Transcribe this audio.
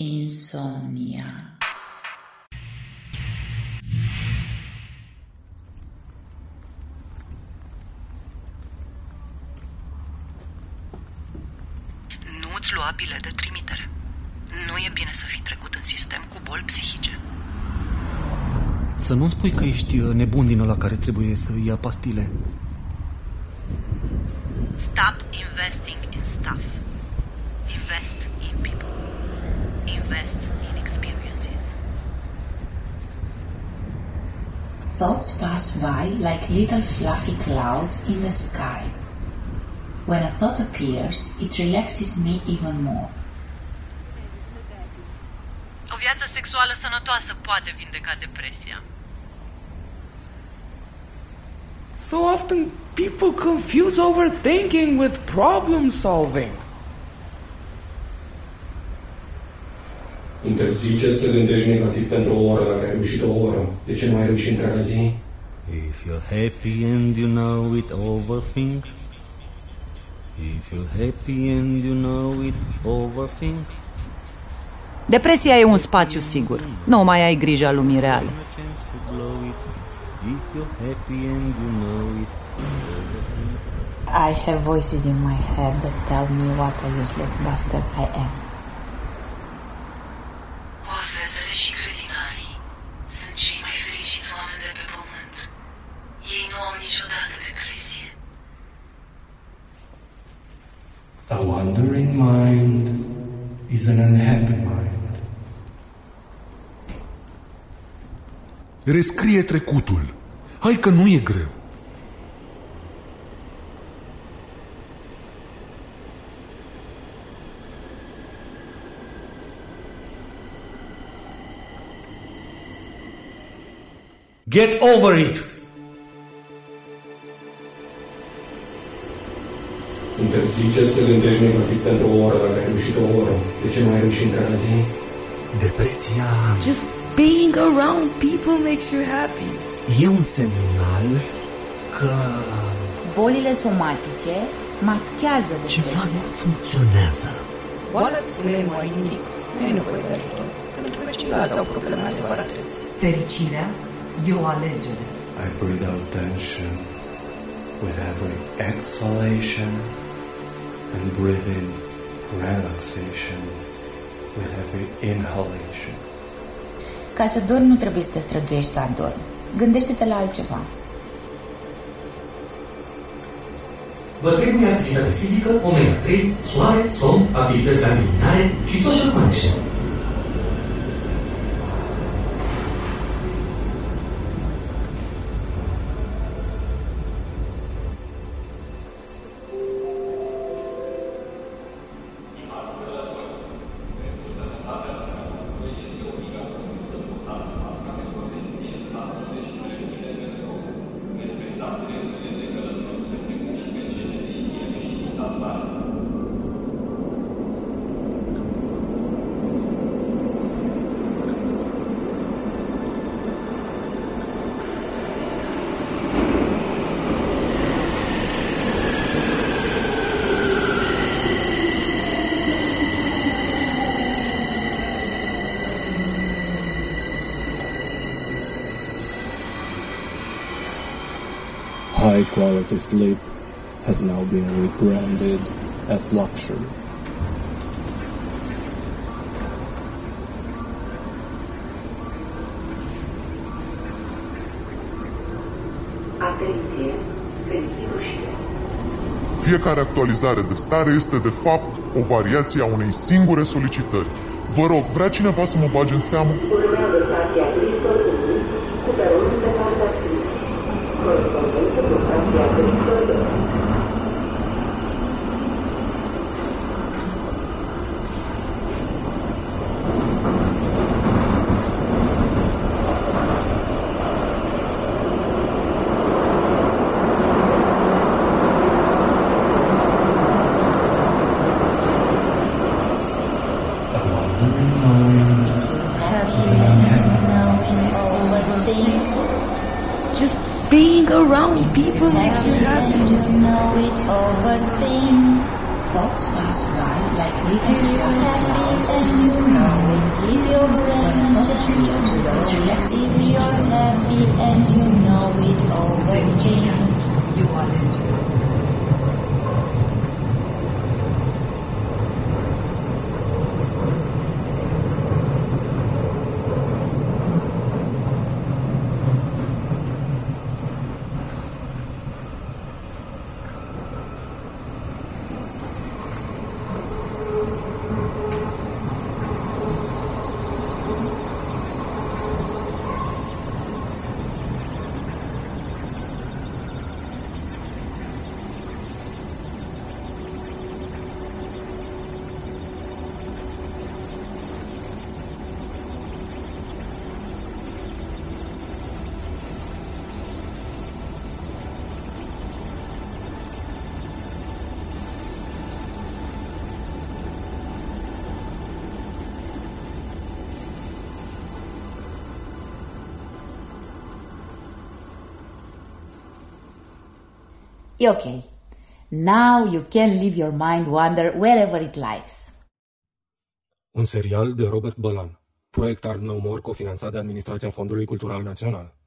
Insomnia. Nu îți lua bilet de trimitere. Nu e bine să fii trecut în sistem cu boli psihice. Să nu-mi spui că ești uh, nebun din ăla care trebuie să ia pastile. Stop investing in stuff. Invest in experiences. Thoughts pass by like little fluffy clouds in the sky. When a thought appears, it relaxes me even more. O viață sexuală sănătoasă poate vindeca depresia. So often people confuse overthinking with problem solving. Interzice să gândești negativ pentru o oră dacă ai reușit o oră. De ce nu ai reușit întreaga zi? If you're happy and you know it, overthink. If you're happy and you know it, overthink. Depresia e un spațiu sigur. Nu mai ai grija lumii reale. A chance to blow it. If you're happy and you know it, overthink. I have voices in my head that tell me what a useless bastard I am. Și grădinarii sunt cei mai fericiți oameni de pe pământ. Ei nu au niciodată depresie. A wandering mind is an unhappy mind. Rescrie trecutul. Hai că nu e greu. Get over it! Interzice să gândești negativ pentru o oră dacă ai reușit o oră. De ce nu ai reușit întreaga zi? Depresia Just being around people makes you happy. e un semnal că Bolile somatice maschează ceva depresia. nu funcționează. Boala spune nu ai nimic. Nu ai nevoie de ajutor. Pentru că ceilalți au probleme adevărate. Fericirea e o alegere. I breathe out tension with every exhalation and breathe in relaxation with every inhalation. Ca să dormi nu trebuie să te străduiești să adormi. Gândește-te la altceva. Vă trebuie activitate fizică, omega 3, soare, somn, activități antiluminare și social connection. High quality sleep has now been rebranded as luxury. Fiecare actualizare de stare este de fapt o variație a unei singure solicitări. Vă rog, vrea cineva să mă bage în seamă? Urmează Just being around people makes you Happy to know it overthink. Thoughts pass by like little fluffy clouds in the sky. If your brain a thought appears, it relaxes If you're happy and you know it, overthink. Okay. Now you can leave your mind wander wherever it likes. Un serial de Robert Bălan. Proiect Art No More cofinanțat de Administrația Fondului Cultural Național.